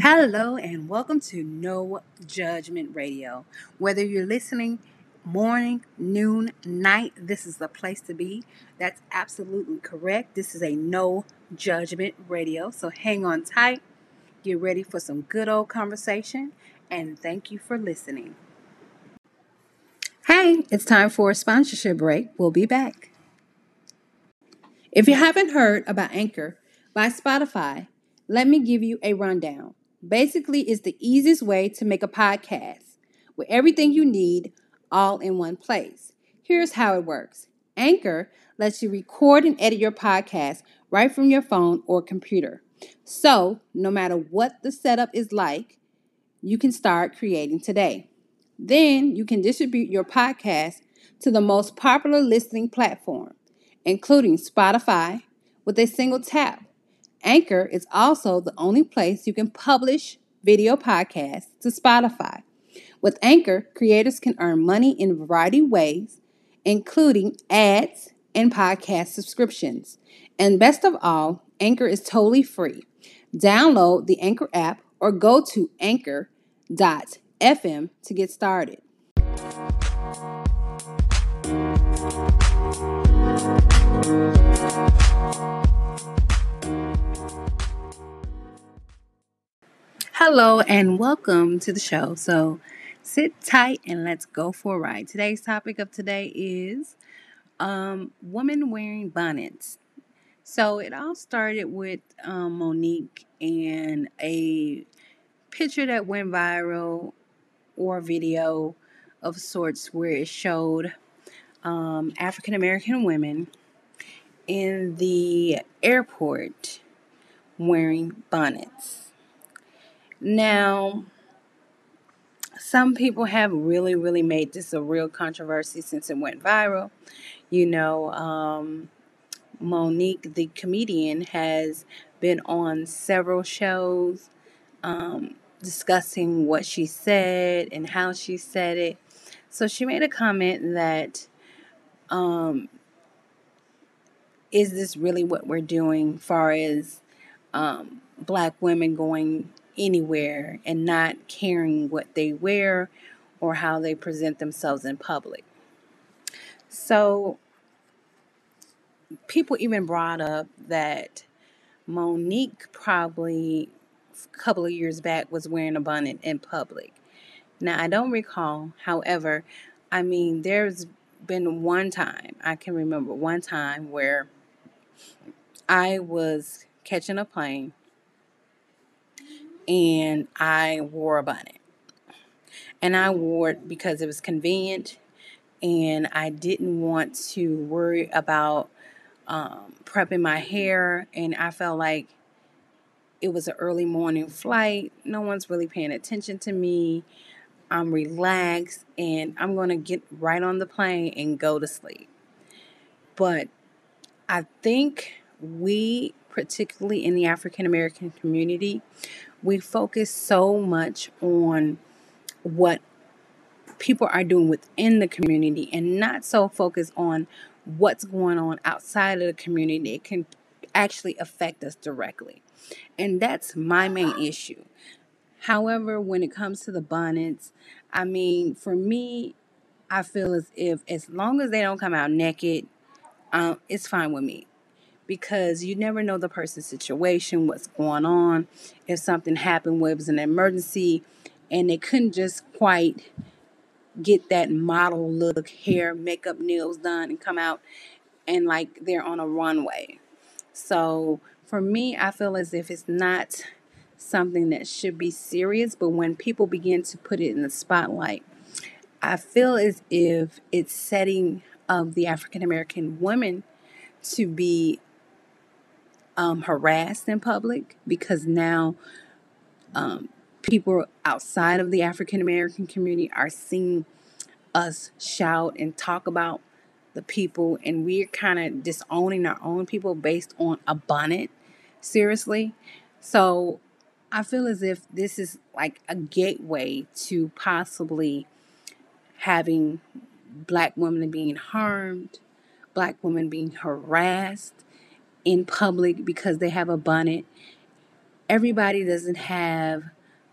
Hello, and welcome to No Judgment Radio. Whether you're listening morning, noon, night, this is the place to be. That's absolutely correct. This is a No Judgment Radio. So hang on tight, get ready for some good old conversation, and thank you for listening. Hey, it's time for a sponsorship break. We'll be back. If you haven't heard about Anchor by Spotify, let me give you a rundown. Basically, it's the easiest way to make a podcast with everything you need all in one place. Here's how it works Anchor lets you record and edit your podcast right from your phone or computer. So, no matter what the setup is like, you can start creating today. Then you can distribute your podcast to the most popular listening platform, including Spotify, with a single tap Anchor is also the only place you can publish video podcasts to Spotify. With Anchor, creators can earn money in a variety of ways, including ads and podcast subscriptions. And best of all, Anchor is totally free. Download the Anchor app or go to anchor.fm to get started. Hello and welcome to the show. So sit tight and let's go for a ride. Today's topic of today is um, women wearing bonnets. So it all started with um, Mo'Nique and a picture that went viral or video of sorts where it showed um, African American women in the airport wearing bonnets. Now, some people have really, really made this a real controversy since it went viral. You know, um, Mo'Nique, the comedian, has been on several shows um, discussing what she said and how she said it. So she made a comment that, um, is this really what we're doing, far as um, black women going anywhere and not caring what they wear or how they present themselves in public. So, people even brought up that Mo'Nique probably a couple of years back was wearing a bonnet in public. Now, I don't recall, however, I mean, there's been one time, I can remember one time where I was catching a plane and I wore a bonnet. And I wore it because it was convenient and I didn't want to worry about um, prepping my hair. And I felt like it was an early morning flight. No one's really paying attention to me. I'm relaxed and I'm going to get right on the plane and go to sleep. But I think we, particularly in the African American community, we focus so much on what people are doing within the community and not so focused on what's going on outside of the community. It can actually affect us directly. And that's my main issue. However, when it comes to the bonnets, I mean, for me, I feel as if as long as they don't come out naked, um, it's fine with me because you never know the person's situation, what's going on. If something happened where it was an emergency and they couldn't just quite get that model look, hair, makeup, nails done, and come out and like they're on a runway. So for me, I feel as if it's not something that should be serious, but when people begin to put it in the spotlight, I feel as if it's setting of the African American women to be um, harassed in public because now um, people outside of the African American community are seeing us shout and talk about the people, and we're kind of disowning our own people based on a bonnet. Seriously. So I feel as if this is like a gateway to possibly having black women being harmed, black women being harassed in public because they have a bonnet. Everybody doesn't have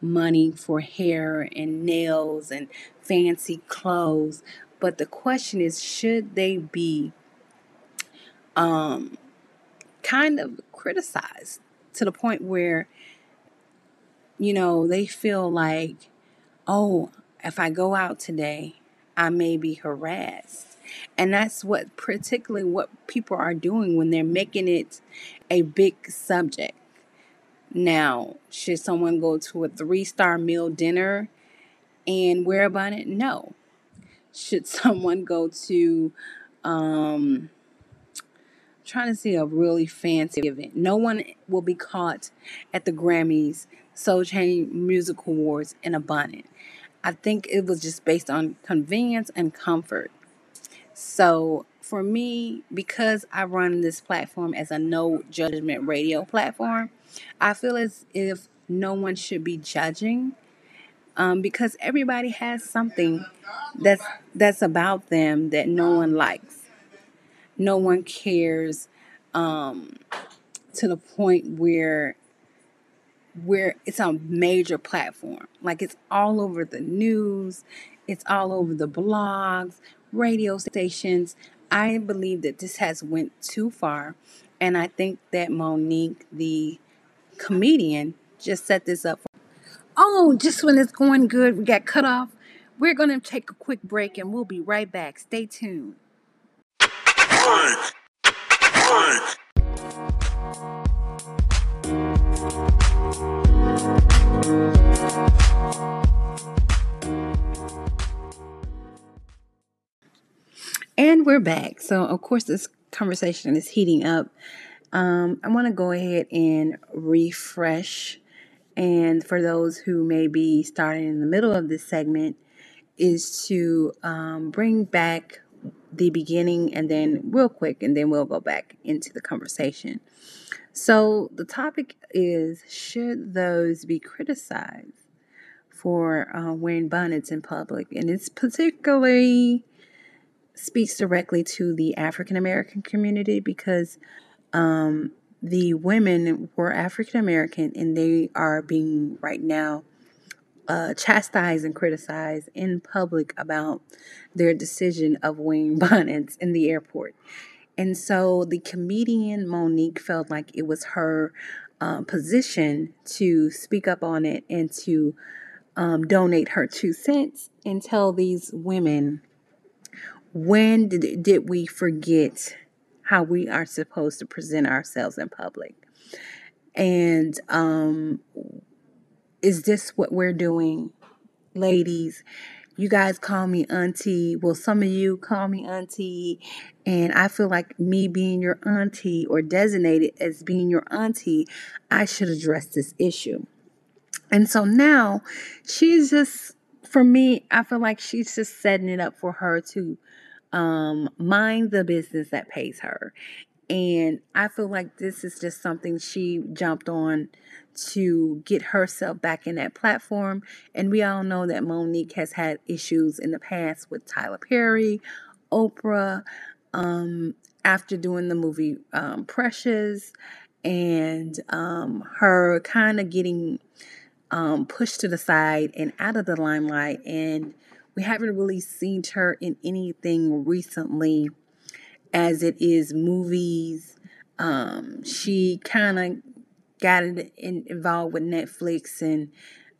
money for hair and nails and fancy clothes, but the question is should they be um, kind of criticized to the point where you know they feel like oh if i go out today i may be harassed and that's what particularly what people are doing when they're making it a big subject now should someone go to a three star meal dinner and wear a bonnet no should someone go to um trying to see a really fancy event. No one will be caught at the Grammys, Soul Train Music Awards in a bonnet. I think it was just based on convenience and comfort. So for me, because I run this platform as a no judgment radio platform, I feel as if no one should be judging um, because everybody has something that's that's about them that no one likes no one cares um, to the point where where it's a major platform. Like it's all over the news it's all over the blogs radio stations. I believe that this has went too far and i think that Mo'Nique the comedian just set this up for oh just when it's going good we got cut off we're going to take a quick break and we'll be right back. Stay tuned and we're back. So, of course, this conversation is heating up. Um, I want to go ahead and refresh. And for those who may be starting in the middle of this segment, is to um, bring back the beginning and then real quick, and then we'll go back into the conversation. So, the topic is Should those be criticized for uh, wearing bonnets in public? And it's particularly speaks directly to the African American community because um, the women were African American and they are being right now uh, chastised and criticized in public about their decision of wearing bonnets in the airport. And so the comedian Mo'Nique felt like it was her um, position to speak up on it and to um, donate her two cents and tell these women when did, did we forget how we are supposed to present ourselves in public? And um, is this what we're doing, ladies? You guys call me auntie. Well, some of you call me auntie. And I feel like me being your auntie or designated as being your auntie, I should address this issue. And so now she's just, for me, I feel like she's just setting it up for her to um, mind the business that pays her. And I feel like this is just something she jumped on to get herself back in that platform. And we all know that Mo'Nique has had issues in the past with Tyler Perry, Oprah, um, after doing the movie um, Precious, and um, her kind of getting um, pushed to the side and out of the limelight. And we haven't really seen her in anything recently as it is movies. Um, she kind of got in, involved with Netflix and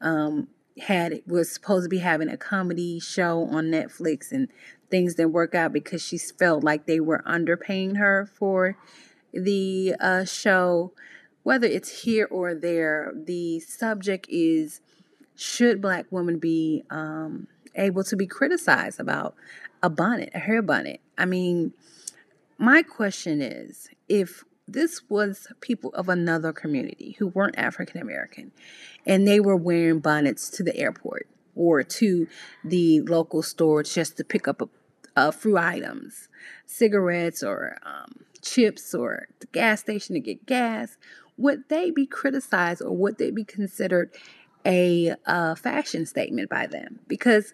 um, had was supposed to be having a comedy show on Netflix and things didn't work out because she felt like they were underpaying her for the uh, show. Whether it's here or there, the subject is should black women be um, able to be criticized about a bonnet, a hair bonnet? I mean, my question is if this was people of another community who weren't African American, and they were wearing bonnets to the airport or to the local store just to pick up a, a few items, cigarettes or um, chips, or the gas station to get gas. Would they be criticized or would they be considered a, a fashion statement by them? Because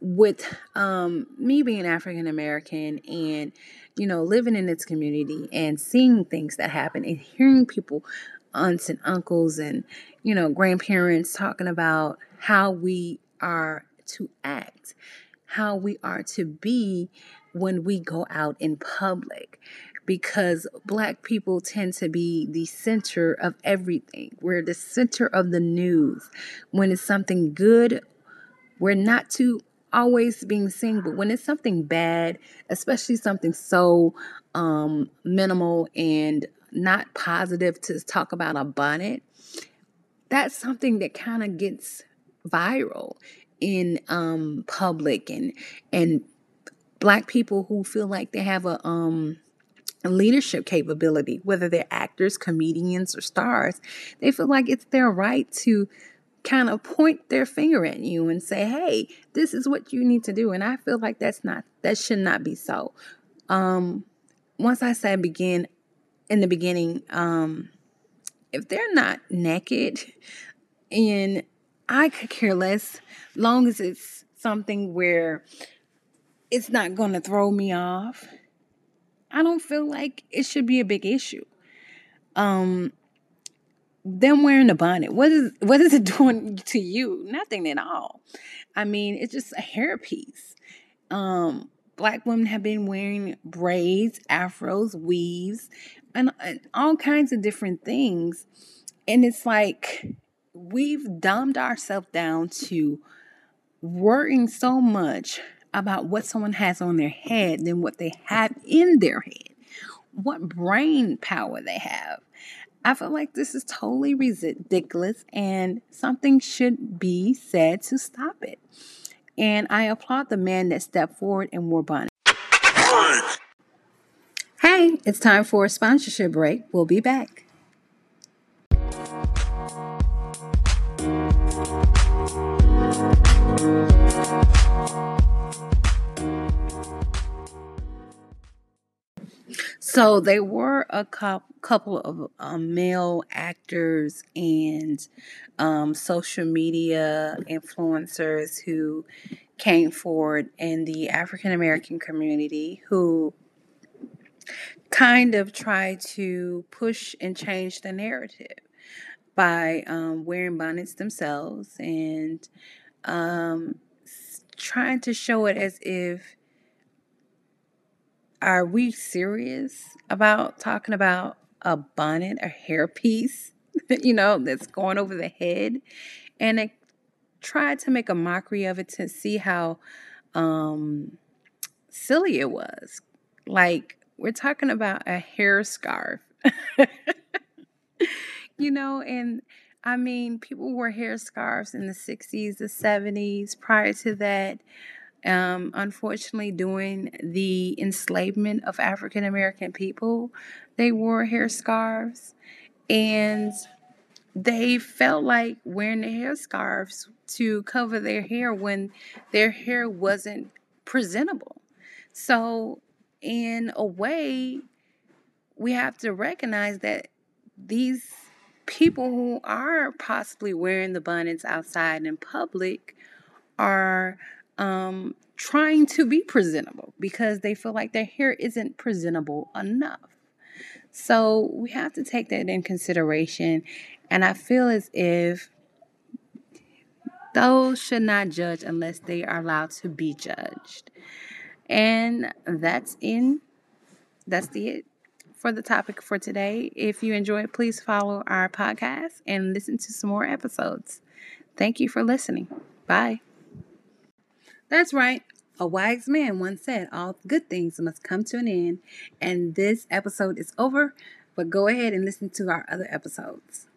with um, me being African American and you know living in its community and seeing things that happen and hearing people, aunts and uncles and you know grandparents talking about how we are to act, how we are to be when we go out in public because black people tend to be the center of everything. We're the center of the news. When it's something good, we're not too always being seen, but when it's something bad, especially something so um, minimal and not positive to talk about a bonnet, that's something that kind of gets viral in um, public and and black people who feel like they have a um leadership capability, whether they're actors, comedians, or stars, they feel like it's their right to kind of point their finger at you and say, "Hey, this is what you need to do." And I feel like that's not that should not be so. Um, once I said begin in the beginning, um, if they're not naked, and I could care less, long as it's something where it's not going to throw me off. I don't feel like it should be a big issue. Um, them wearing a bonnet, what is what is it doing to you? Nothing at all. I mean, it's just a hairpiece. Um, black women have been wearing braids, afros, weaves, and, and all kinds of different things. And it's like we've dumbed ourselves down to worrying so much about what someone has on their head than what they have in their head, what brain power they have. I feel like this is totally ridiculous and something should be said to stop it. And I applaud the man that stepped forward and wore bonnet. Hey, it's time for a sponsorship break. We'll be back. So there were a couple of um, male actors and um, social media influencers who came forward in the African American community who kind of tried to push and change the narrative by um, wearing bonnets themselves and um, trying to show it as if are we serious about talking about a bonnet, a hairpiece, you know, that's going over the head? And I tried to make a mockery of it to see how um, silly it was. Like, we're talking about a hair scarf. you know, and I mean, people wore hair scarves in the 60s, the 70s. Prior to that, um, unfortunately, during the enslavement of African American people, they wore hair scarves and they felt like wearing the hair scarves to cover their hair when their hair wasn't presentable. So, in a way, we have to recognize that these people who are possibly wearing the bonnets outside in public are um, trying to be presentable because they feel like their hair isn't presentable enough. So we have to take that in consideration. And I feel as if those should not judge unless they are allowed to be judged. And that's in that's the it for the topic for today. If you enjoyed, please follow our podcast and listen to some more episodes. Thank you for listening. Bye. That's right. A wise man once said, All good things must come to an end. And this episode is over, but go ahead and listen to our other episodes.